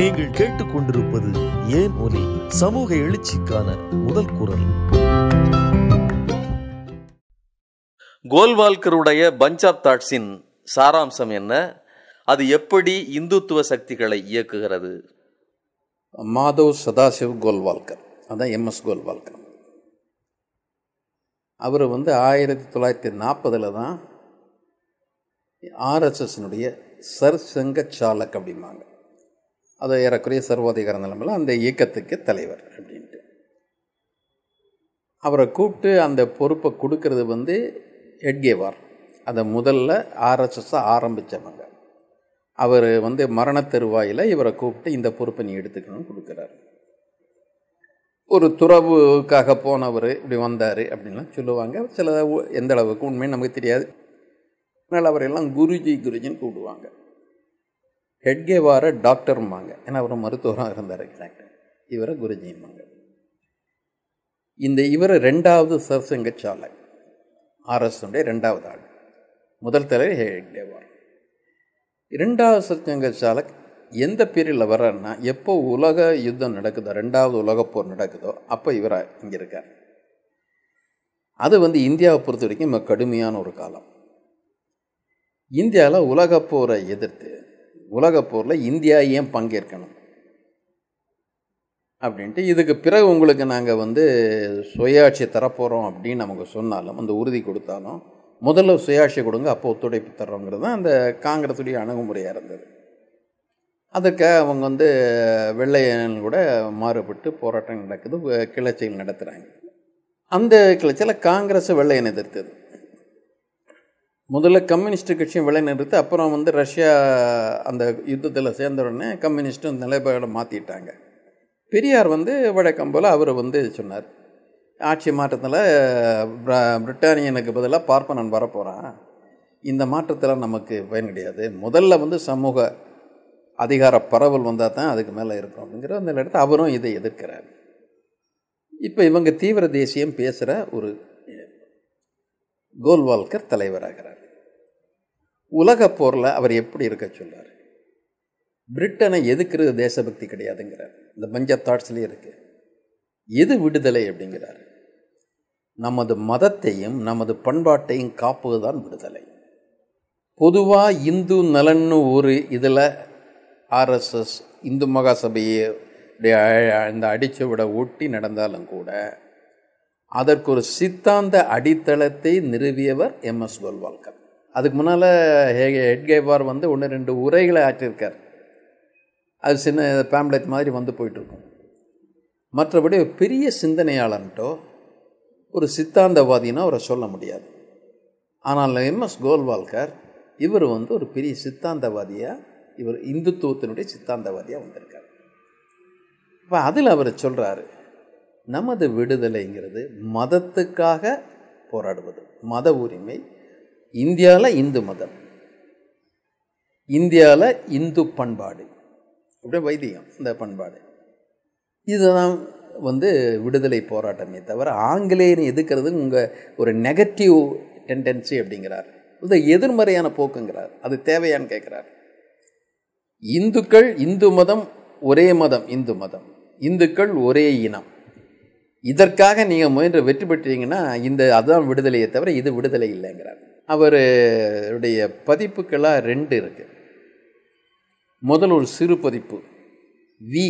நீங்கள் கேட்டுக்கொண்டிருப்பது ஏன் ஒலி? சமூக எழுச்சிக்கான முதல் குரல். கோல்வால்கருடைய பஞ்ச் ஆஃப் தாட்ஸின் சாராம்சம் என்ன? அது எப்படி இந்துத்துவ சக்திகளை இயக்குகிறது? மாதவ் சதாசிவ் கோல்வால்கர். அதான் எம்எஸ் கோல்வால்கர். அவர் வந்து ஆயிரத்தி தொள்ளாயிரத்தி நாற்பதில் தான் ஆர்எஸ்எஸ்னுடைய சர்சங்க சாலக் அப்படிம்பாங்க. அது ஏறக்குறைய சர்வாதிகார நிலைமையில் அந்த இயக்கத்துக்கு தலைவர் அப்படின்ட்டு. அவரை கூப்பிட்டு அந்த பொறுப்பை கொடுக்கறது வந்து எட்கேவார். அதை முதல்ல ஆர்எஸ்எஸ்ஸை ஆரம்பித்தவங்க அவர் வந்து மரண இவரை கூப்பிட்டு இந்த பொறுப்பை நீ எடுத்துக்கணும்னு கொடுக்குறாரு. ஒரு துறவுக்காக போனவர் இப்படி வந்தார் அப்படின்லாம் சொல்லுவாங்க. சில எந்த அளவுக்கு உண்மைன்னு நமக்கு தெரியாது. அதனால் அவரையெல்லாம் குருஜி குருஜின்னு கூப்பிடுவாங்க. ஹெட்கேவாரை டாக்டரும்பாங்க. ஏன்னா அவர் மருத்துவராக இருந்தார் டாக்டர் இவரை குருஜிம்பாங்க. இந்த இவர் ரெண்டாவது சர்சங்க சாலை ஆர்எஸ்னுடைய ரெண்டாவது ஆள். முதல் தலைவர் ஹெட்கேவார் இரண்டாவது சர்சங்க சாலக் எந்த பீரியடில் வர்றாருன்னா எப்போ உலக யுத்தம் நடக்குதோ ரெண்டாவது உலகப் போர் நடக்குதோ அப்போ இவர் இங்கே இருக்கார். அது வந்து இந்தியாவை பொறுத்த வரைக்கும் மிக கடுமையான ஒரு காலம். இந்தியாவில் உலகப் போரை எதிர்த்து உலகப் போரில் இந்தியா ஏன் பங்கேற்கணும்? அப்படின்ட்டு இதுக்கு பிறகு உங்களுக்கு நாங்கள் வந்து சுயாட்சி தரப்போகிறோம் அப்படின்னு நமக்கு சொன்னாலும் அந்த உறுதி கொடுத்தாலும் முதல்ல சுயாட்சி கொடுங்க அப்போ ஒத்துழைப்பு தர்றோங்கிறது தான் அந்த காங்கிரஸுடைய அணுகுமுறையாக இருந்தது. அதுக்கு அவங்க வந்து வெள்ளையன் கூட மாறுபட்டு போராட்டம் நடக்குது கிளர்ச்சிகள் நடத்துகிறாங்க அந்த கிளர்ச்சியில் காங்கிரஸ் வெள்ளையன் எதிர்த்தது. முதல்ல கம்யூனிஸ்ட் கட்சியும் விலை நிறுத்து அப்புறம் வந்து ரஷ்யா அந்த யுத்தத்தில் சேர்ந்த உடனே கம்யூனிஸ்ட்டும் நிலைப்பாடை மாற்றிட்டாங்க பெரியார் வந்து வழக்கம் போல் அவர் வந்து சொன்னார் ஆட்சி மாற்றத்தில் பிரிட்டானியனுக்கு பதிலாக பார்ப்பனன் வரப்போகிறான் இந்த மாற்றத்தில் நமக்கு பயன் கிடையாது. முதல்ல வந்து சமூக அதிகார பரவல் வந்தால் தான் அதுக்கு மேலே இருக்கும் அப்படிங்கிற அந்த இடத்துல அவரும் இதை எதிர்க்கிறார். இப்போ இவங்க தீவிர தேசியம் பேசுகிற ஒரு கோல்வால்கர் தலைவராகிறார். உலகப் போரில் அவர் எப்படி இருக்க சொல்றார்? பிரிட்டனை எதுக்கிறது தேசபக்தி கிடையாதுங்கிறார். இந்த பஞ்ச தாட்ஸ்லேயே இருக்கு. எது விடுதலை அப்படிங்கிறார். நமது மதத்தையும் நமது பண்பாட்டையும் காப்பதுதான் விடுதலை. பொதுவாக இந்து நலன்னு ஒரு இதில் ஆர்எஸ்எஸ் இந்து மகாசபையை உடைய அ- இந்த அடிச்சுவிட ஒட்டி நடந்தாலும் கூட அதற்கு ஒரு சித்தாந்த அடித்தளத்தை நிறுவியவர் எம்எஸ் கோல்வால்கர். அதுக்கு முன்னால் ஹெட்கேவார் வந்து ஒன்று ரெண்டு உரைகளை ஆற்றியிருக்கார் அது சின்ன பேம்லெட் மாதிரி வந்து போயிட்டுருக்கும். மற்றபடி ஒரு பெரிய சிந்தனையாளன்ட்டோ ஒரு சித்தாந்தவாதினா அவரை சொல்ல முடியாது. ஆனால் எம்எஸ் கோல்வால்கர் இவர் வந்து ஒரு பெரிய சித்தாந்தவாதியாக இவர் இந்துத்துவத்தினுடைய சித்தாந்தவாதியாக வந்திருக்கார். இப்போ அதில் அவர் சொல்கிறாரு நமது விடுதலைங்கிறது மதத்துக்காக போராடுவது மத உரிமை இந்தியாவில் இந்து மதம் இந்தியாவில் இந்து பண்பாடு அப்படியே வைத்தியம் இந்த பண்பாடு. இதுதான் வந்து விடுதலை போராட்டமே தவிர ஆங்கிலேயனை எதுக்கிறது உங்கள் ஒரு நெகட்டிவ் டெண்டன்சி அப்படிங்கிறார். இந்த எதிர்மறையான போக்குங்கிறார். அது தேவையான்னு கேட்குறார். இந்துக்கள் இந்து மதம் ஒரே மதம் இந்து மதம். இந்துக்கள் ஒரே இனம். இதற்காக நீங்கள் முயன்று வெற்றி பெற்றீங்கன்னா இந்த அதுதான் விடுதலையை தவிர இது விடுதலை இல்லைங்கிறார். அவருடைய பதிப்புக்களாக ரெண்டு இருக்குது முதல் ஒரு சிறு பதிப்பு. We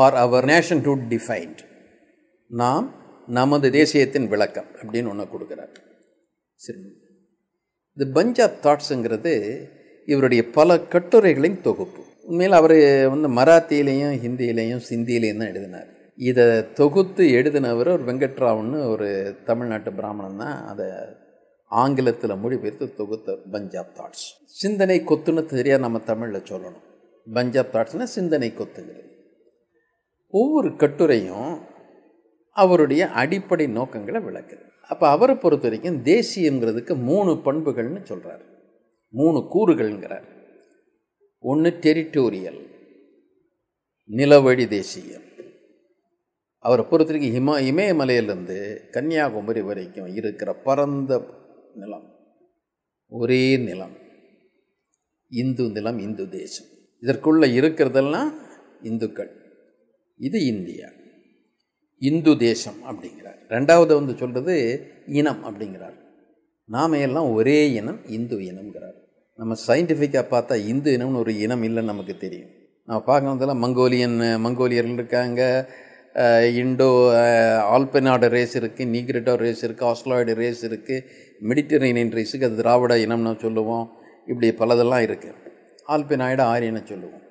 or our nationhood defined நாம் நமது தேசியத்தின் விளக்கம் அப்படின்னு ஒன்று கொடுக்குறார். சரி. இந்த பஞ்சாப் தாட்ஸுங்கிறது இவருடைய பல கட்டுரைகளின் தொகுப்பு. உண்மையில் அவர் வந்து மராத்தியிலையும் ஹிந்தியிலையும் சிந்தியிலையும் தான் எழுதினார். இதை தொகுத்து எழுதினவர் ஒரு வெங்கட்ராவ்னு ஒரு தமிழ்நாட்டு பிராமணன் தான். அதை ஆங்கிலத்தில் மொழிபெயர்த்து தொகுத்த பஞ்சாப் தாட்ஸ் சிந்தனை கொத்துன்னு தெரியாது நம்ம தமிழில் சொல்லணும். பஞ்சாப் தாட்ஸ்னால் சிந்தனை கொத்துங்கிறது. ஒவ்வொரு கட்டுரையும் அவருடைய அடிப்படை நோக்கங்களை விளக்குது. அப்போ அவரை பொறுத்த வரைக்கும் தேசியங்கிறதுக்கு மூணு பண்புகள்னு சொல்கிறார் மூணு கூறுகள்ங்கிறார். ஒன்று டெரிட்டோரியல் நிலவழி தேசியம். அவரை பொறுத்த வரைக்கும் ஹிமா இமயமலையிலேருந்து கன்னியாகுமரி வரைக்கும் இருக்கிற பரந்த நிலம். ஒரே நிலம். இந்து நிலம் இந்து தேசம். இதற்குள்ளே இருக்கிறதெல்லாம் இந்துக்கள். இது இந்தியா. இந்து தேசம் அப்படிங்கிறார். ரெண்டாவது வந்து சொல்கிறது இனம் அப்படிங்கிறார். நாம எல்லாம் ஒரே இனம் இந்து இனம்ங்கிறார். நம்ம சயின்டிஃபிக்காக பார்த்தா இந்து இனம்னு ஒரு இனம் இல்லைன்னு நமக்கு தெரியும். நம்ம பார்க்கறதெல்லாம் மங்கோலியன் மங்கோலியர்கள் இருக்காங்க. இண்டோ ஆல்பெனாடு ரேஸ் இருக்குது நீக்ரிட்டோ ரேஸ் இருக்குது ஆஸ்ட்ராய்டு ரேஸ் இருக்குது மெடிட்டரேனியன் ரேஸுக்கு அது திராவிட இனம்னு சொல்லுவோம். இப்படி பலதெல்லாம் இருக்குது ஆல்பெனாய்டு ஆரியனை சொல்லுவோம்.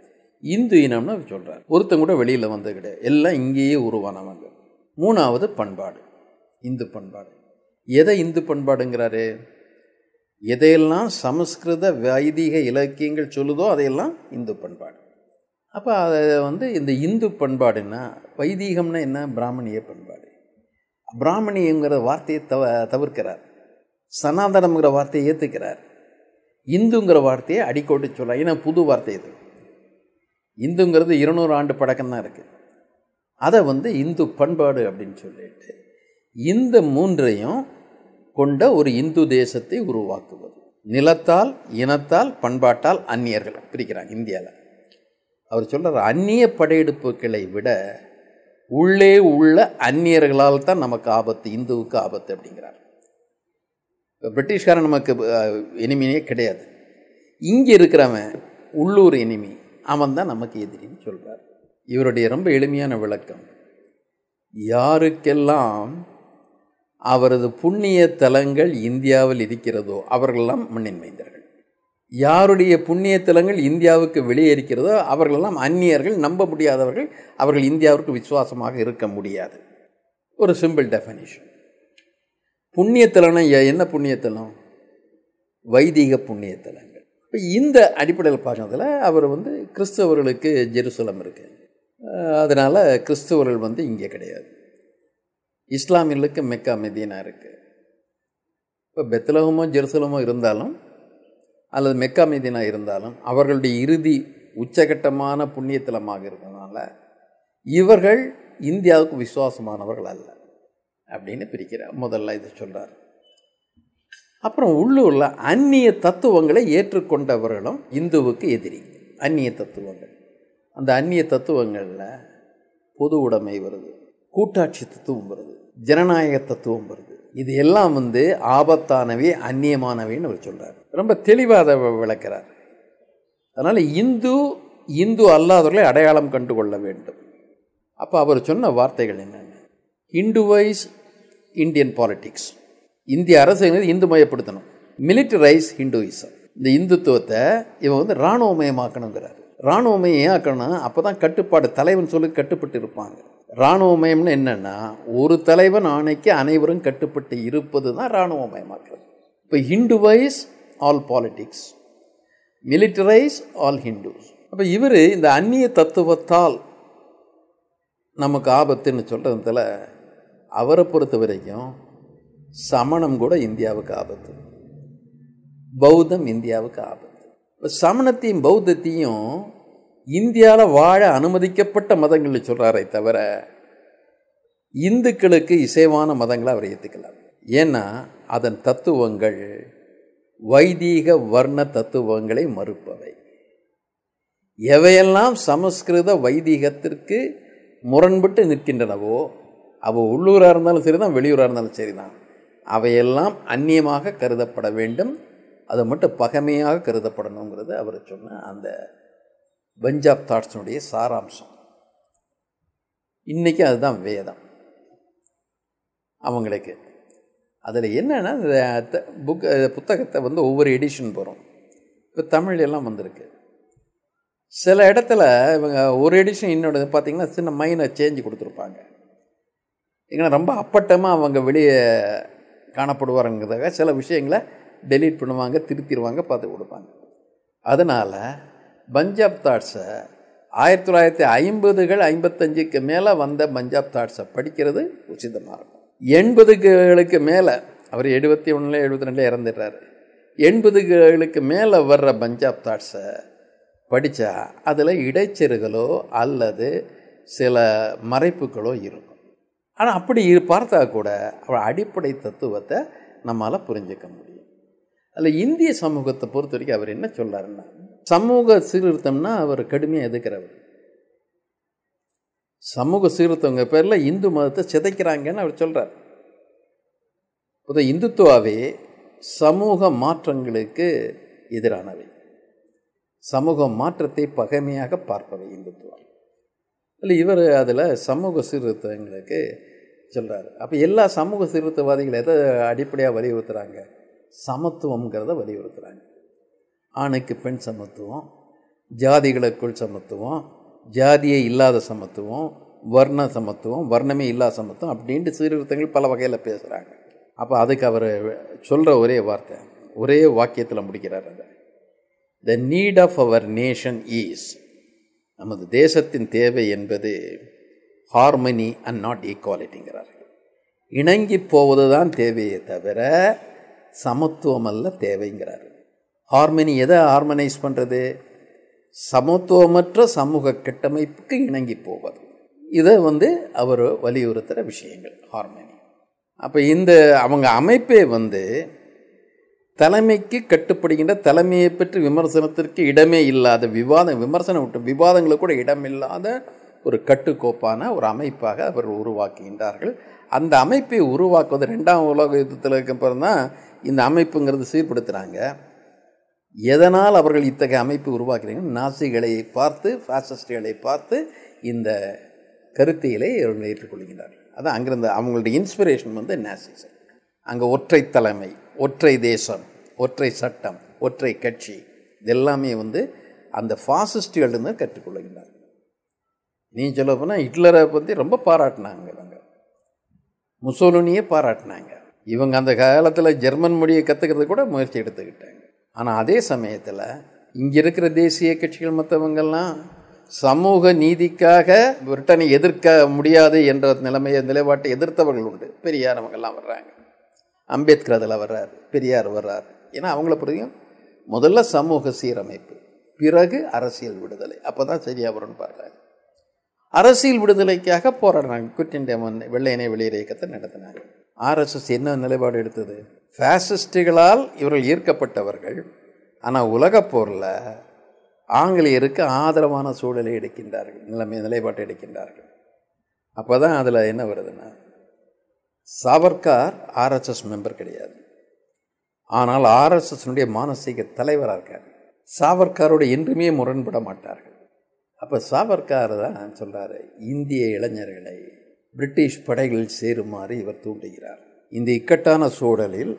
இந்து இனம்னு சொல்கிறார் ஒருத்தன் கூட வெளியில் வந்தது கிடையாது. எல்லாம் இங்கேயே உருவானவங்க. மூணாவது பண்பாடு. இந்து பண்பாடு. எதை இந்து பண்பாடுங்கிறாரு? எதையெல்லாம் சமஸ்கிருத வைதிக இலக்கியங்கள் சொல்லுதோ அதையெல்லாம் இந்து பண்பாடு. அப்போ அதை வந்து இந்த இந்து பண்பாடுன்னா வைதீகம்னா என்ன? பிராமணிய பண்பாடு. பிராமணியங்கிற வார்த்தையை தவ தவிர்க்கிறார். சனாதனம்ங்கிற வார்த்தையை ஏற்றுக்கிறார் இந்துங்கிற வார்த்தையை அடிக்கோட்டு சொல்கிறார் ஏன்னா புது வார்த்தை இது. இந்துங்கிறது இருநூறு ஆண்டு பழக்கம் தான் இருக்குது அதை வந்து இந்து பண்பாடு அப்படின்னு சொல்லிட்டு இந்த மூன்றையும் கொண்ட ஒரு இந்து தேசத்தை உருவாக்குவது. நிலத்தால் இனத்தால் பண்பாட்டால் அந்நியர்கள் பிரிக்கிறாங்க இந்தியாவில் அவர் சொல்கிறார் அந்நிய படையெடுப்புகளை விட உள்ளே உள்ள அந்நியர்களால் தான் நமக்கு ஆபத்து இந்துவுக்கு ஆபத்து அப்படிங்கிறார். இப்போ பிரிட்டிஷ்காரன் நமக்கு எனிமியே கிடையாது. இங்கே இருக்கிறவன் உள்ளூர் எனிமி அவன் தான் நமக்கு எதிரின்னு சொல்கிறார் இவருடைய ரொம்ப எளிமையான விளக்கம் யாருக்கெல்லாம் அவரது புண்ணிய தலங்கள் இந்தியாவில் இருக்கிறதோ அவர்களெல்லாம் மண்ணின் மைந்தர்கள் யாருடைய புண்ணிய தலங்கள் இந்தியாவுக்கு வெளியே இருக்கிறதோ அவர்களெல்லாம் அந்நியர்கள் நம்ப முடியாதவர்கள் அவர்கள் இந்தியாவிற்கு விசுவாசமாக இருக்க முடியாது. ஒரு சிம்பிள் டெஃபனிஷன் புண்ணியத்தலம்னா என்ன புண்ணியத்தலம்? வைதிக புண்ணியத்தலங்கள். இப்போ இந்த அடிப்படையில் பார்க்கறதுல அவர் வந்து கிறிஸ்தவர்களுக்கு ஜெருசலம் இருக்கு. அதனால் கிறிஸ்தவர்கள் வந்து இங்கே கிடையாது. இஸ்லாமியர்களுக்கு மெக்கா மெதீனா இருக்குது இப்போ பெத்தலகமோ ஜெருசலமோ இருந்தாலும் அல்லது மெக்கா மெதீனா இருந்தாலும் அவர்களுடைய இறுதி உச்சகட்டமான புண்ணியத்தலமாக இருக்கிறதுனால இவர்கள் இந்தியாவுக்கு விசுவாசமானவர்கள் அல்ல அப்படின்னு பிரிக்கிறார். முதல்ல இதை சொல்கிறார் அப்புறம் உள்ளூரில் அந்நிய தத்துவங்களை ஏற்றுக்கொண்டவர்களும் இந்துவுக்கு எதிரி. அந்நிய தத்துவங்கள். அந்த அந்நிய தத்துவங்களில் பொது உடைமை வருது கூட்டாட்சி தத்துவம் வருது ஜனநாயக தத்துவம் வருது. இது எல்லாம் வந்து ஆபத்தானவை அந்நியமானவைன்னு அவர் சொல்கிறார் ரொம்ப தெளிவாக அதை விளக்கிறார். அதனால் இந்து இந்து அல்லாதவர்களை அடையாளம் கண்டு கொள்ள வேண்டும். அப்போ அவர் சொன்ன வார்த்தைகள் என்னென்ன? இந்துவைஸ் இந்தியன் பாலிட்டிக்ஸ் இந்திய அரசுங்கிறது இந்து மயப்படுத்தணும். மிலிட்டரைஸ் ஹிந்துயிசம் இந்த இந்துத்துவத்தை இவன் வந்து இராணுவமயமாக்கணுங்கிறார். இராணுவமயம் ஏன் ஆக்கணும் அப்போ தான் கட்டுப்பாடு தலைவன் சொல்லி கட்டுப்பட்டு இருப்பாங்க. இராணுவமயம்னு என்னென்னா ஒரு தலைவன் ஆணைக்கு அனைவரும் கட்டுப்பட்டு இருப்பது தான் இராணுவமயமாக்குறது இப்போ Hinduise all politics. Militarise all Hindus. அப்போ இவர் இந்த அந்நிய தத்துவத்தால் நமக்கு ஆபத்துன்னு சொல்கிறதுல அவரை பொறுத்த வரைக்கும் சமணம் கூட இந்தியாவுக்கு ஆபத்து. பௌத்தம் இந்தியாவுக்கு ஆபத்து. இப்போ சமணத்தையும் பௌத்தத்தையும் இந்தியாவில் வாழ அனுமதிக்கப்பட்ட மதங்கள்னு சொல்கிறாரே தவிர இந்துக்களுக்கு இசைவான மதங்களை அவர் ஏற்றுக்கலாம் ஏன்னா அதன் தத்துவங்கள் வைதீக வர்ண தத்துவங்களை மறுப்பவை. எவையெல்லாம் சமஸ்கிருத வைதீகத்திற்கு முரண்பட்டு நிற்கின்றனவோ அவள் உள்ளூராக இருந்தாலும் சரிதான் வெளியூராக இருந்தாலும் சரிதான். அவையெல்லாம் அந்நியமாக கருதப்பட வேண்டும். அது மட்டும் பகைமையாக கருதப்படணுங்கிறது அவர் சொன்ன அந்த பஞ்சாப் தாட்ஸினுடைய சாராம்சம். இன்றைக்கி அதுதான் வேதம். அவங்களுக்கு அதில் என்னென்னா இந்த புக் புத்தகத்தை வந்து ஒவ்வொரு எடிஷன் வரும் இப்போ தமிழ் எல்லாம் வந்திருக்கு. சில இடத்துல இவங்க ஒரு எடிஷன் இன்னொரு பார்த்திங்கன்னா சின்ன மைனை சேஞ்சு கொடுத்துருப்பாங்க. ஏன்னா ரொம்ப அப்பட்டமாக அவங்க வெளியே காணப்படுவாருங்கிறதாக சில விஷயங்களை டெலீட் பண்ணுவாங்க திருத்திடுவாங்க பார்த்து கொடுப்பாங்க. அதனால் பஞ்சாப் தாட்ஸை ஆயிரத்தி தொள்ளாயிரத்தி ஐம்பதுகள் ஐம்பத்தஞ்சுக்கு மேலே வந்த பஞ்சாப் தாட்ஸை படிக்கிறது உச்சிதமாக இருக்கும். எண்பதுகளுக்கு மேலே அவர் எழுபத்தி ஒன்றில் எழுபத்தி ரெண்டில் இறந்துடுறாரு. எண்பதுகளுக்கு மேலே வர்ற பஞ்சாப் தாட்ஸை படித்தா அதில் இடைச்செருகளோ அல்லது சில மறைப்புகளோ இருக்கும். ஆனால் அப்படி இரு- பார்த்தா கூட அவர் அடிப்படை தத்துவத்தை நம்மால் புரிஞ்சுக்க முடியும். அதில் இந்திய சமூகத்தை பொறுத்த வரைக்கும் அவர் என்ன சொல்கிறாருன்னா சமூக சீர்திருத்தம்னா அவர் கடுமையாக எதிர்க்கிறவர். சமூக சீர்திருத்தவங்க பேரில் இந்து மதத்தை சிதைக்கிறாங்கன்னு அவர் சொல்கிறார் புத இந்துத்துவாவே சமூக மாற்றங்களுக்கு எதிரானவை. சமூக மாற்றத்தை பகைமையாக பார்ப்பவை இந்துத்துவா. இல்லை இவர் அதில் சமூக சீர்திருத்தங்களுக்கு சொல்கிறார் அப்போ எல்லா சமூக சீர்திருத்தவாதிகள் எதை அடிப்படையாக வலியுறுத்துகிறாங்க சமத்துவங்கிறத வலியுறுத்துகிறாங்க ஆணுக்கு பெண் சமத்துவம் ஜாதிகளுக்குள் சமத்துவம் ஜாதியே இல்லாத சமத்துவம் வர்ண சமத்துவம் வர்ணமே இல்லாத சமத்துவம் அப்படின்ட்டு சீர்திருத்தங்கள் பல வகையில் பேசுகிறாங்க அப்போ அதுக்கு அவர் சொல்கிற ஒரே வார்த்தை ஒரே வாக்கியத்தில் முடிக்கிறார் அதை the need of our nation is நமது தேசத்தின் தேவை என்பது ஹார்மனி அண்ட் நாட் ஈக்குவாலிட்டிங்கிறார் இணங்கி போவது தான் தேவையே தவிர சமத்துவம் அல்ல தேவைங்கிறார். ஹார்மனி எதை ஹார்மனைஸ் பண்ணுறது சமத்துவமற்ற சமூக கட்டமைப்புக்கு இணங்கி போவது. இதை வந்து அவர் வலியுறுத்துகிற விஷயங்கள் ஹார்மனி அப்போ இந்த அவங்க அமைப்பே வந்து தலைமைக்கு கட்டுப்படுகின்ற தலைமையை பற்றி விமர்சனத்திற்கு இடமே இல்லாத விவாதம் விமர்சனம் விட்டு விவாதங்களுக்கு கூட இடமில்லாத ஒரு கட்டுக்கோப்பான ஒரு அமைப்பாக அவர் உருவாக்குகின்றார்கள். அந்த அமைப்பை உருவாக்குவது ரெண்டாம் உலக யுத்தத்தில் இருக்கப்புறம் தான் இந்த அமைப்புங்கிறது சீர்படுத்துகிறாங்க எதனால் அவர்கள் இத்தகைய அமைப்பு உருவாக்குறாங்க? நாசிகளை பார்த்து ஃபாசிஸ்டுகளை பார்த்து இந்த கருத்தியலை அவர்கள் ஏற்றுக்கொள்கிறார்கள் அதான் அங்கிருந்த அவங்களுடைய இன்ஸ்பிரேஷன் வந்து நாசிசம் அங்கே ஒற்றை தலைமை ஒற்றை தேசம் ஒற்றை சட்டம் ஒற்றை கட்சி இதெல்லாமே வந்து அந்த ஃபாசிஸ்டுகளிருந்து கற்றுக்கொள்கின்றார் நீ சொல்ல போனால் ஹிட்லரை பற்றி ரொம்ப பாராட்டினாங்க முசோலினியே பாராட்டினாங்க. இவங்க அந்த காலத்தில் ஜெர்மன் மொழியை கற்றுக்கிறது கூட முயற்சி எடுத்துக்கிட்டாங்க. ஆனால் அதே சமயத்தில் இங்கே இருக்கிற தேசிய கட்சிகள் மற்றவங்கெல்லாம் சமூக நீதிக்காக பிரிட்டனை எதிர்க்க முடியாது என்ற நிலைமையை நிலைப்பாட்டை எதிர்த்தவர்கள் உண்டு. பெரியார் அவங்கெல்லாம் வர்றாங்க. அம்பேத்கர் அதில் வர்றார். பெரியார் வர்றார். ஏன்னா அவங்கள புரியும் முதல்ல சமூக சீரமைப்பு பிறகு அரசியல் விடுதலை. அப்போ தான் சரியாக வரும்னு பாடுறாங்க அரசியல் விடுதலைக்காக போராடினாங்க குவிட் இண்டியா வெள்ளையனை வெளியேற இயக்கத்தை நடத்தினாங்க. ஆர்எஸ்எஸ் என்ன நிலைப்பாடு எடுத்தது? ஃபேசிஸ்டுகளால் இவர்கள் ஈர்க்கப்பட்டவர்கள். ஆனால் உலகப் போரில் ஆங்கிலேயருக்கு ஆதரவான சூழலை எடுக்கின்றார்கள். நிலைமை நிலைப்பாட்டை எடுக்கின்றார்கள். அப்போ தான் அதில் என்ன வருதுன்னா சாவர்கார் ஆர்எஸ்எஸ் மெம்பர் கிடையாது. ஆனால் ஆர்எஸ்எஸ்னுடைய மானசீக தலைவராக இருக்கார். சாவர்காரோடு என்றுமே முரண்பட மாட்டார்கள். அப்போ சாவர்கார் தான் சொல்கிறாரு இந்திய இளைஞர்களை பிரிட்டிஷ் படைகளில் சேருமாறு இவர் தூண்டுகிறார். இந்த இக்கட்டான சூழலில்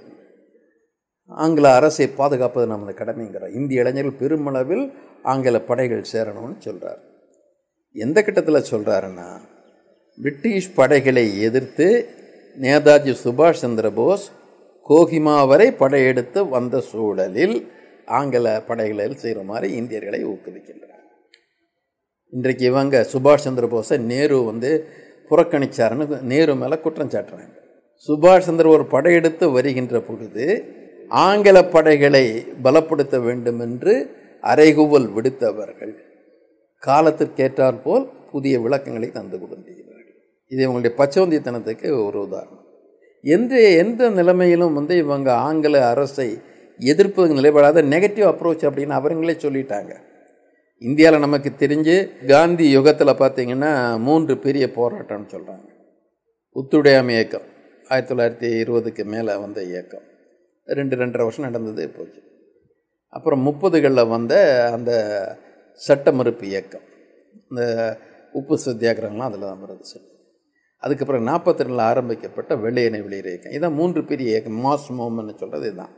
ஆங்கில அரசை பாதுகாப்பது நமது கடமைங்கிறார் இந்திய இளைஞர்கள் பெருமளவில் ஆங்கில படைகள் சேரணும்னு சொல்கிறார் எந்த கட்டத்தில் சொல்கிறாருன்னா பிரிட்டிஷ் படைகளை எதிர்த்து நேதாஜி சுபாஷ் சந்திர போஸ் கோஹிமா வரை படையெடுத்து வந்த சூழலில் ஆங்கில படைகளில் சேருமாறு இந்தியர்களை ஊக்குவிக்கின்றார். இன்றைக்கு இவங்க சுபாஷ் சந்திர போஸை நேரு வந்து புறக்கணிச்சாருன்னு நேரு மேலே குற்றம் சாட்டுறாங்க. சுபாஷ் சந்திர ஒரு படையெடுத்து வருகின்ற பொழுது ஆங்கில படைகளை பலப்படுத்த வேண்டும் என்று அறைகுவல் விடுத்தவர்கள். காலத்திற்கேற்றாற் போல் புதிய விளக்கங்களை தந்து கொண்டிருக்கிறார்கள் இது இவங்களுடைய பச்சோந்தித்தனத்துக்கு ஒரு உதாரணம். எந்த எந்த நிலைமையிலும் வந்து இவங்க ஆங்கில அரசை எதிர்ப்பு நிலைப்படாத நெகட்டிவ் அப்ரோச் அப்படின்னு அவங்களே சொல்லிட்டாங்க. இந்தியாவில் நமக்கு தெரிஞ்சு காந்தி யுகத்தில் பார்த்திங்கன்னா மூன்று பெரிய போராட்டம்னு சொல்கிறாங்க ஒத்துழையாமை இயக்கம் ஆயிரத்தி தொள்ளாயிரத்தி இருபதுக்கு மேலே வந்த இயக்கம். ரெண்டு ரெண்டரை வருஷம் நடந்தது போச்சு. அப்புறம் முப்பதுகளில் வந்த அந்த சட்ட மறுப்பு இயக்கம். இந்த உப்பு சத்தியாகிரகம்லாம் அதில் தான் வருது சொல்லி அதுக்கப்புறம் நாற்பத்தி ரெண்டில் ஆரம்பிக்கப்பட்ட வெள்ளையனை வெளியேற இயக்கம். இதான் மூன்று பெரிய இயக்கம். மாஸ் மூமெண்ட்னு சொல்கிறது இதுதான்.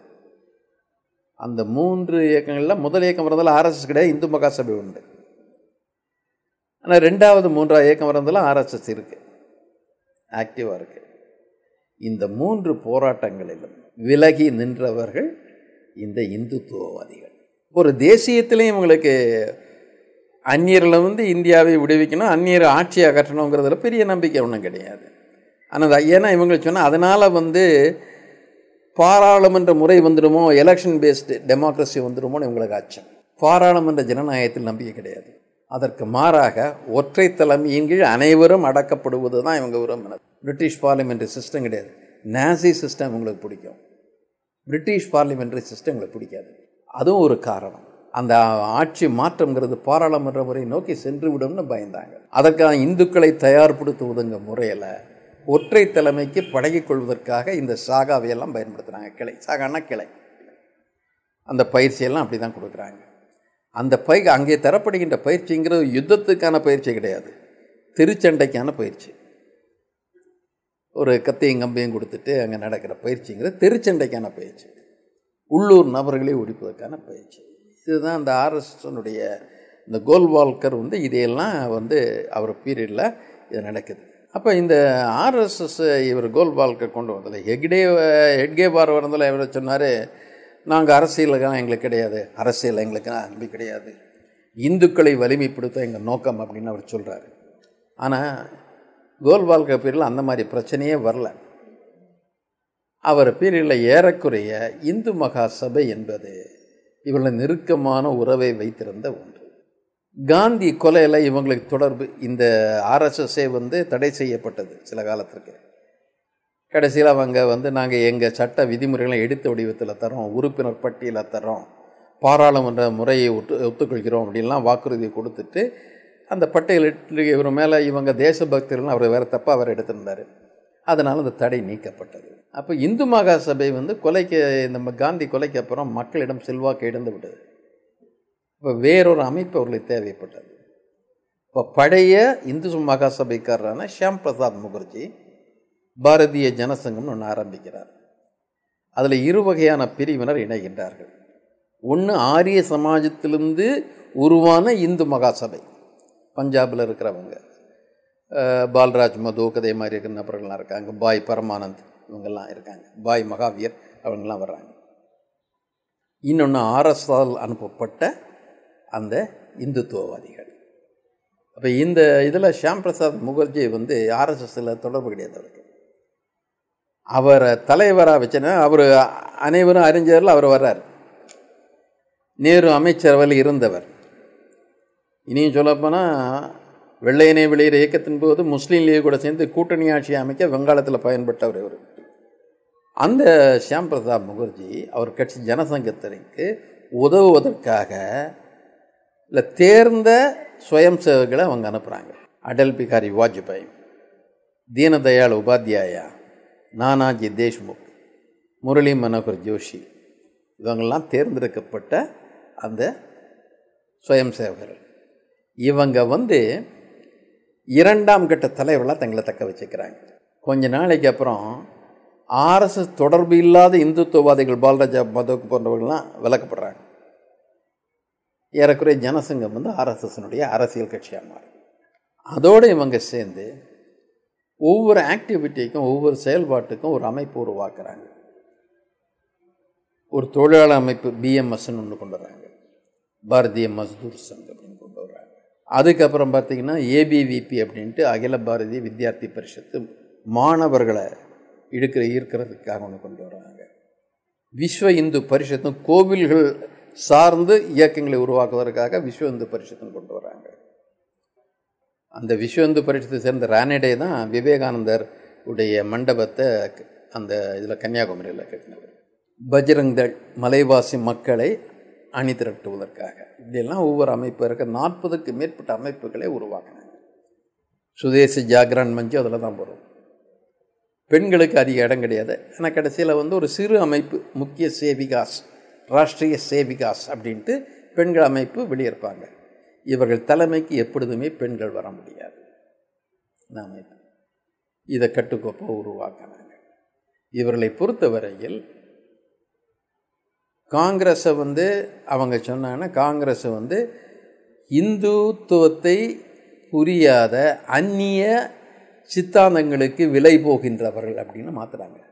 அந்த மூன்று இயக்கங்களில் முதல் இயக்கம் வரதில் ஆர்எஸ்எஸ் கிடையாது இந்து மகாசபை உண்டு. ஆனால் ரெண்டாவது மூன்றாவது இயக்கம் வரதில் ஆர்எஸ்எஸ் இருக்குது ஆக்டிவாக இருக்குது இந்த மூன்று போராட்டங்களிலும் விலகி நின்றவர்கள் இந்த இந்துத்துவவாதிகள். ஒரு தேசியத்திலையும் இவங்களுக்கு அந்நியரில் வந்து இந்தியாவை விடுவிக்கணும் அந்நியர் ஆட்சி அகற்றணுங்கிறதுல பெரிய நம்பிக்கை ஒன்றும் கிடையாது. ஆனால் ஏன்னா இவங்களுக்கு சொன்னால் அதனால் வந்து பாராளுமன்ற முறை வந்துடுமோ? எலெக்ஷன் பேஸ்டு டெமோக்ரஸி வந்துடுமோன்னு இவங்களுக்கு அச்சம் பாராளுமன்ற ஜனநாயகத்தில் நம்பிக்கை கிடையாது. அதற்கு மாறாக ஒற்றை தலைமையின் கீழ் அனைவரும் அடக்கப்படுவது தான் இவங்க விரும்பினது. பிரிட்டிஷ் பார்லிமெண்ட்ரி சிஸ்டம் கிடையாது. நாசி சிஸ்டம் இவங்களுக்கு பிடிக்கும். பிரிட்டிஷ் பார்லிமெண்ட்ரி சிஸ்டம் எங்களுக்கு பிடிக்காது. அதுவும் ஒரு காரணம். அந்த ஆட்சி மாற்றங்கிறது பாராளுமன்ற முறை நோக்கி சென்று விடும்னு பயந்தாங்க. அதற்கான இந்துக்களை தயார்படுத்துவதுங்க முறையில் ஒற்றை தலைமைக்கு பழகிக் கொள்வதற்காக இந்த சாகாவையெல்லாம் பயன்படுத்துகிறாங்க கிளை. சாகானா கிளை. அந்த பயிற்சியெல்லாம் அப்படி தான் கொடுக்குறாங்க. அந்த பை அங்கே தரப்படுகின்ற பயிற்சிங்கிறது யுத்தத்துக்கான பயிற்சி கிடையாது. திருச்சண்டைக்கான பயிற்சி. ஒரு கத்தையும் கம்பையும் கொடுத்துட்டு அங்கே நடக்கிற பயிற்சிங்கிறது திருச்சண்டைக்கான பயிற்சி. உள்ளூர் நபர்களை ஒழிப்பதற்கான பயிற்சி. இதுதான் அந்த ஆர்எஸ்எஸ்னுடைய இந்த கோல்வால்கர் வந்து இதையெல்லாம் வந்து அவர் பீரியடில் இது நடக்குது. அப்போ இந்த ஆர்எஸ்எஸ் இவர் கோல்பால்க்கு கொண்டு வந்ததில்லை ஹெக்டே ஹெட்கே பார் வரதில் இவர் சொன்னார் நாங்கள் அரசியலுக்கெல்லாம் எங்களுக்கு கிடையாது. அரசியல் எங்களுக்கு அன்பு கிடையாது. இந்துக்களை வலிமைப்படுத்த எங்கள் நோக்கம் அப்படின்னு அவர் சொல்கிறாரு ஆனால் கோல்பால்க பீரியடில் அந்த மாதிரி பிரச்சனையே வரல. அவர் பீரியடில் ஏறக்குறைய இந்து மகா சபை என்பது இவர்கள் நெருக்கமான உறவை வைத்திருந்த ஒன்று. காந்தி கொலையில் இவங்களுக்கு தொடர்பு. இந்த ஆர்எஸ்எஸ்ஸே வந்து தடை செய்யப்பட்டது சில காலத்திற்கு. கடைசியில் அவங்க வந்து நாங்கள் எங்கள் சட்ட விதிமுறைகளை எடுத்த வடிவத்தில் தரோம் உறுப்பினர் பட்டியலில் தரோம் பாராளுமன்ற முறையை ஒத்து ஒத்துக்கொள்கிறோம் அப்படின்லாம் வாக்குறுதி கொடுத்துட்டு அந்த பட்டியலிட்டு இவர் மேலே இவங்க தேசபக்தர்கள் அவர் வேறு தப்பாக அவர் எடுத்திருந்தார். அதனால் அந்த தடை நீக்கப்பட்டது. அப்போ இந்து மகா சபை வந்து கொலைக்கு நம்ம காந்தி கொலைக்கு அப்புறம் மக்களிடம் செல்வாக்கு இழந்து விட்டது இப்போ வேறொரு அமைப்பு அவர்களுக்கு தேவைப்பட்டது. இப்போ பழைய இந்து மகா சபைக்காரரான ஷியாம் பிரசாத் முகர்ஜி பாரதிய ஜனசங்கம்னு ஒன்று ஆரம்பிக்கிறார். அதில் இரு வகையான பிரிவினர் இணைகின்றார்கள். ஒன்று ஆரிய சமாஜத்திலிருந்து உருவான இந்து மகாசபை பஞ்சாபில் இருக்கிறவங்க. பால்ராஜ் மது கதை மாதிரி இருக்கிற நபர்கள்லாம் இருக்காங்க. பாய் பரமானந்த் இவங்கெல்லாம் இருக்காங்க. பாய் மகாவீர் அவங்கெல்லாம் வர்றாங்க. இன்னொன்று ஆர்எஸ்ஆல் அனுப்பப்பட்ட அந்த இந்துத்துவவாதிகள். அப்போ இந்த இதில் ஷியாம் பிரசாத் முகர்ஜி வந்து ஆர்எஸ்எஸில் தொடர்பு கிடையாது அவருக்கு. அவரை தலைவராக வச்சுன்னா அவர் அனைவரும் அறிஞரில் அவர் வர்றார். நேரு அமைச்சரவையில் இருந்தவர். இனியும் சொல்லப்போனால் வெள்ளையனை வெளியிற இயக்கத்தின் போது முஸ்லீம் லீக் கூட சேர்ந்து கூட்டணி ஆட்சியை அமைக்க வங்காளத்தில் பயன்பட்டவர் இவர். அந்த ஷியாம் பிரசாத் முகர்ஜி அவர் கட்சி ஜனசங்கத்திற்கு உதவுவதற்காக இல்லை தேர்ந்த சுயம் சேவர்களை அவங்க அனுப்புகிறாங்க அடல் பிகாரி வாஜ்பாய் தீனதயாள் உபாத்யாயா நானாஜி தேஷ்முக் முரளி மனோகர் ஜோஷி இவங்கெல்லாம் தேர்ந்தெடுக்கப்பட்ட அந்த சுயம் சேவகர்கள் இவங்க வந்து இரண்டாம் கட்ட தலைவர்களாக தங்களை தக்க வச்சுக்கிறாங்க. கொஞ்ச நாளைக்கு அப்புறம் ஆர்எஸ்எஸ் தொடர்பு இல்லாத இந்துத்துவவாதிகள் பாலராஜா மதோக் போன்றவர்கள்லாம் விளக்கப்படுறாங்க ஏறக்குறைய ஜனசங்கம் வந்து ஆர்எஸ்எஸ்னுடைய அரசியல் கட்சியாக மாறும். அதோடு இவங்க சேர்ந்து ஒவ்வொரு ஆக்டிவிட்டிக்கும் ஒவ்வொரு செயல்பாட்டுக்கும் ஒரு அமைப்பு உருவாக்குறாங்க. ஒரு தொழிலாளர் அமைப்பு பிஎம்எஸ்ன்னு ஒன்று கொண்டு வர்றாங்க. பாரதிய மஸ்தூர் சங்கம் அப்படின்னு கொண்டு வர்றாங்க. அதுக்கப்புறம் பார்த்திங்கன்னா ஏபிவிபி அப்படின்ட்டு அகில பாரதிய வித்யார்த்தி பரிஷத்து மாணவர்களை இழுக்கிற ஈர்க்கிறதுக்காக ஒன்று கொண்டு வர்றாங்க. விஸ்வ இந்து பரிஷத்தும் கோவில்கள் சார்ந்து இயக்கங்களை உருவாக்குவதற்காக விஸ்வ இந்து பரிஷத்தும் கொண்டு வர்றாங்க அந்த விஸ்வ இந்து பரிஷத்தை சேர்ந்த ரானடே தான் விவேகானந்தர் உடைய மண்டபத்தை அந்த இதில் கன்னியாகுமரியில் கட்டினவர். பஜ்ரங் தள் மலைவாசி மக்களை அணி திரட்டுவதற்காக இப்படியெல்லாம் ஒவ்வொரு அமைப்பு இருக்க. நாற்பதுக்கு மேற்பட்ட அமைப்புகளை உருவாக்கினாங்க. சுதேசி ஜாகரன் மஞ்சு அதில் தான் வரும். பெண்களுக்கு அதிக இடம் கிடையாது. ஆனால் கடைசியில் வந்து ஒரு சிறு அமைப்பு முக்கிய சேவிகாஸ். ராஷ்ட்ரிய சேவிகாஸ் அப்படின்ட்டு பெண்கள் அமைப்பு வெளியிருப்பாங்க இவர்கள் தலைமைக்கு எப்பொழுதுமே பெண்கள் வர முடியாது. இந்த அமைப்பு. இதை கட்டுக்கோப்பை உருவாக்கினாங்க இவர்களை பொறுத்தவரையில் காங்கிரஸை வந்து அவங்க சொன்னாங்கன்னா காங்கிரஸ் வந்து இந்துத்துவத்தை புரியாத அந்நிய சித்தாந்தங்களுக்கு விலை போகின்றவர்கள் அப்படின்னு மாற்றுறாங்க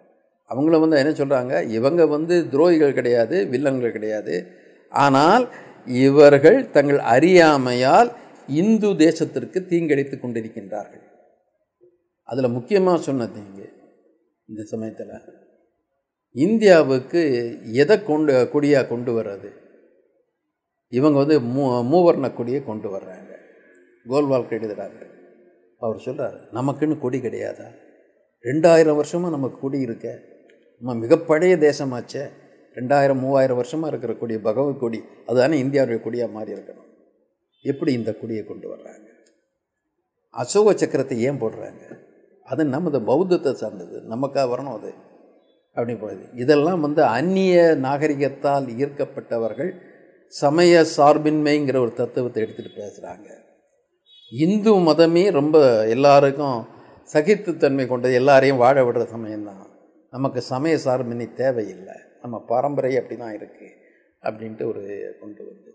அவங்கள வந்து என்ன சொல்கிறாங்க இவங்க வந்து துரோகிகள் கிடையாது வில்லன்கள் கிடையாது. ஆனால் இவர்கள் தங்கள் அறியாமையால் இந்து தேசத்திற்கு தீங்கிழைத்து கொண்டிருக்கின்றார்கள். அதில் முக்கியமாக சொன்னது இங்கே இந்த சமயத்தில். இந்தியாவுக்கு எதை கொண்டு கொடியாக கொண்டு வர்றது? இவங்க வந்து மூ மூவர்ண கொடியை கொண்டு வர்றாங்க. கோல்வால்க்கு எழுதுகிறாங்க அவர் சொல்கிறார் நமக்குன்னு கொடி கிடையாதா? ரெண்டாயிரம் வருஷமாக நமக்கு கொடி இருக்க. நம்ம மிகப்பழைய தேசமாச்சே. ரெண்டாயிரம் மூவாயிரம் வருஷமாக இருக்கிற கொடி பகவத் கொடி அதுதானே இந்தியாவுடைய கொடியாக மாறி இருக்கணும். எப்படி இந்த கொடியை கொண்டு வர்றாங்க? அசோக சக்கரத்தை ஏன் போடுறாங்க? அது நமது பௌத்தத்தை சார்ந்தது. நமக்காக வரணும் அது? அப்படி போகுது. இதெல்லாம் வந்து அந்நிய நாகரிகத்தால் ஈர்க்கப்பட்டவர்கள் சமய சார்பின்மைங்கிற ஒரு தத்துவத்தை எடுத்துகிட்டு பேசுகிறாங்க இந்து மதமே ரொம்ப எல்லாருக்கும் சகித்துத்தன்மை கொண்டது. எல்லாரையும் வாழ விடுற சமயம்தான். நமக்கு சமய சார்பின்மை தேவையில்லை. நம்ம பரம்பரை அப்படி தான் இருக்குது அப்படின்ட்டு ஒரு கொண்டு வந்து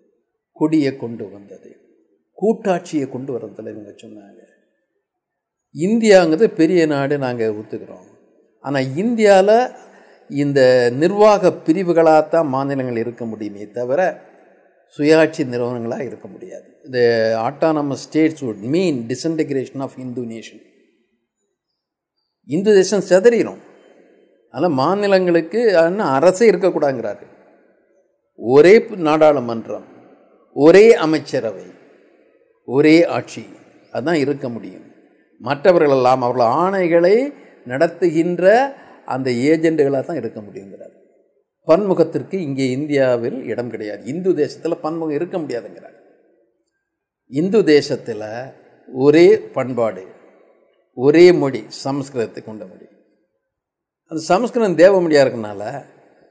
கொடியை கொண்டு வந்தது. கூட்டாட்சியை கொண்டு வரதில் இவங்க சொன்னாங்க. இந்தியாங்கிறது பெரிய நாடு நாங்கள் ஒத்துக்கிறோம். ஆனால் இந்தியாவில் இந்த நிர்வாக பிரிவுகளாக தான் மாநிலங்கள் இருக்க முடியுமே தவிர சுயாட்சி நிறுவனங்களாக இருக்க முடியாது. இந்த autonomous states would mean disintegration of Hindu nation Hindu தேசம் செதறிடும் அதனால் மாநிலங்களுக்கு இன்னும் அரசே இருக்கக்கூடாதுங்கிறாரு. ஒரே நாடாளுமன்றம் ஒரே அமைச்சரவை ஒரே ஆட்சி அதுதான் இருக்க முடியும். மற்றவர்கள் எல்லாம் அவர்கள் ஆணைகளை நடத்துகின்ற அந்த ஏஜெண்டுகளாக தான் இருக்க முடியுங்கிறார். பன்முகத்திற்கு இங்கே இந்தியாவில் இடம் கிடையாது. இந்து தேசத்தில் பன்முகம் இருக்க முடியாதுங்கிறார். இந்து தேசத்தில் ஒரே பண்பாடு ஒரே மொழி சமஸ்கிருதத்தை கொண்ட மொழி. அந்த சமஸ்கிருதம் தேவ மொழியாக இருக்கனால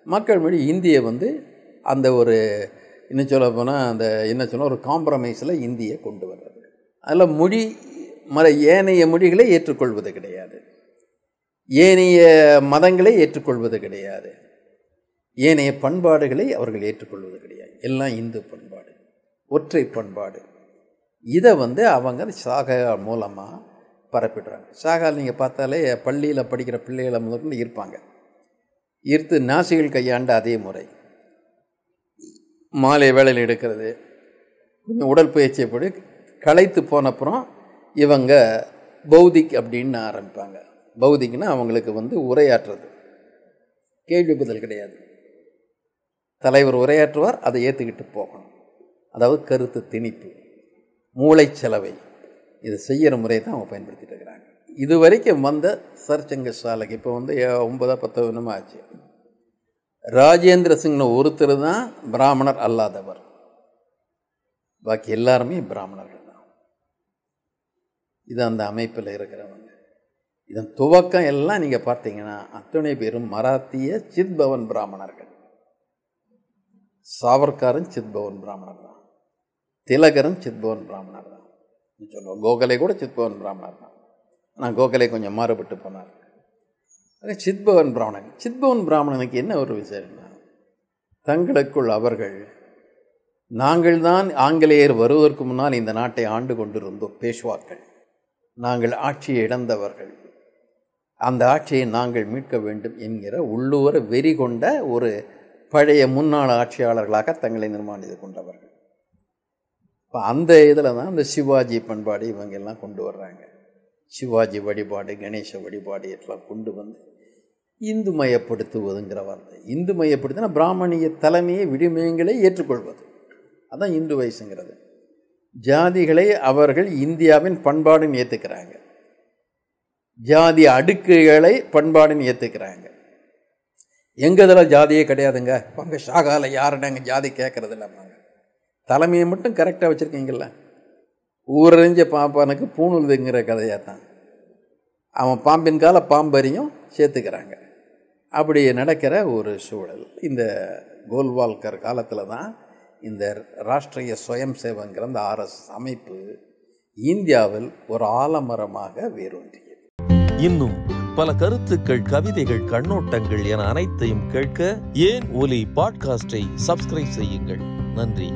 மக்கள் மொழி இந்தியை வந்து அந்த ஒரு இன்னும் சொல்ல போனால் அந்த என்ன சொன்னால் ஒரு காம்ப்ரமைஸில் இந்தியை கொண்டு வர்றது. அதில் மொழி மற ஏனைய மொழிகளை ஏற்றுக்கொள்வது கிடையாது. ஏனைய மதங்களை ஏற்றுக்கொள்வது கிடையாது. ஏனைய பண்பாடுகளை அவர்கள் ஏற்றுக்கொள்வது கிடையாது. எல்லாம் இந்து பண்பாடு ஒற்றை பண்பாடு. இதை வந்து அவங்க சாக மூலமாக பரப்பிடுறாங்க. சாகால் நீங்கள் பார்த்தாலே பள்ளியில் படிக்கிற பிள்ளைகளை முதற்கொண்டு இருப்பாங்க ஈர்த்து நாசிகள் கையாண்ட அதே முறை. மாலை வேலையில் எடுக்கிறது. கொஞ்சம் உடற்பயிற்சியை போட்டு களைத்து போனப்புறம் இவங்க பௌதிக் அப்படின்னு ஆரம்பிப்பாங்க. பௌதிக்னா அவங்களுக்கு வந்து உரையாற்றுறது. கேள்வி பதில் கிடையாது. தலைவர் உரையாற்றுவார் அதை ஏற்றுக்கிட்டு போகணும். அதாவது கருத்து திணிப்பு. மூளை செலவை. இதை செய்கிற முறையை தான் அவங்க பயன்படுத்திட்டு இருக்கிறாங்க. இது வரைக்கும் வந்த சர்ச்சங்க சாலைக்கு இப்போ வந்து ஒன்பதா பத்து வருஷமாக ஆச்சு. ராஜேந்திர சிங்னு ஒருத்தர் தான் பிராமணர் அல்லாதவர். பாக்கி எல்லாருமே பிராமணர்கள் தான். இது அந்த அமைப்பில் இருக்கிறவங்க. இதன் துவக்கம் எல்லாம் நீங்கள் பார்த்தீங்கன்னா அத்தனை பேரும் மராத்திய சித்பவன் பிராமணர்கள். சாவர்காரும் சித்பவன் பிராமணர் தான். திலகரும் சித்பவன் பிராமணர் தான். சொல்லுவோம் கோகலை கூட சித்பவன் பிராமணர் தான். ஆனால் கோகலை கொஞ்சம் மாறுபட்டு போனார். அதே சித்பவன் பிராமணன். சித்பவன் பிராமணனுக்கு என்ன ஒரு விசேஷம்னா தங்களுக்குள் அவர்கள் நாங்கள் தான் ஆங்கிலேயர் வருவதற்கு முன்னால் இந்த நாட்டை ஆண்டு கொண்டிருந்தோம் பேஷ்வாக்கள் நாங்கள் ஆட்சியை இழந்தவர்கள். அந்த ஆட்சியை நாங்கள் மீட்க வேண்டும் என்கிற உள்ளூர வெறி கொண்ட ஒரு பழைய முன்னாள் ஆட்சியாளர்களாக தங்களை நிர்மாணித்து கொண்டவர்கள். இப்போ அந்த இதில் தான் இந்த சிவாஜி பண்பாடு இவங்கெல்லாம் கொண்டு வர்றாங்க. சிவாஜி வழிபாடு கணேச வழிபாடு எல்லாம் கொண்டு வந்து இந்து மயப்படுத்துவதுங்கிற வார்த்தை. இந்து மயப்படுத்தினா பிராமணிய தலைமையை விடுமையங்களை ஏற்றுக்கொள்வது. அதான் இந்து வயசுங்கிறது. ஜாதிகளை அவர்கள் இந்தியாவின் பண்பாடுன்னு ஏற்றுக்கிறாங்க ஜாதி அடுக்குகளை பண்பாடுன்னு ஏற்றுக்கிறாங்க எங்கள் இதில் ஜாதியே கிடையாதுங்க. பங்க ஷாகால யாருன்னு அங்கே ஜாதி கேட்கறது இல்லைம்மா. தலைமையை மட்டும் கரெக்டாக வச்சுருக்கீங்கள ஊரறிஞ்ச பாப்பானுக்கு பூணுதுங்கிற கதையாக தான் அவன் பாம்பின் கால பாம்பரியும் சேர்த்துக்கிறாங்க. அப்படி நடக்கிற ஒரு சூழல். இந்த கோல்வால்கர் காலத்தில் தான் இந்த ராஷ்டிரிய சுயம் சேவங்கிற அந்த ஆர்எஸ் அமைப்பு இந்தியாவில் ஒரு ஆலமரமாக வேரூன்றியது. இன்னும் பல கருத்துக்கள் கவிதைகள் கண்ணோட்டங்கள் என அனைத்தையும் கேட்க ஏன் ஒலி பாட்காஸ்டை சப்ஸ்கிரைப் செய்யுங்கள். நன்றி.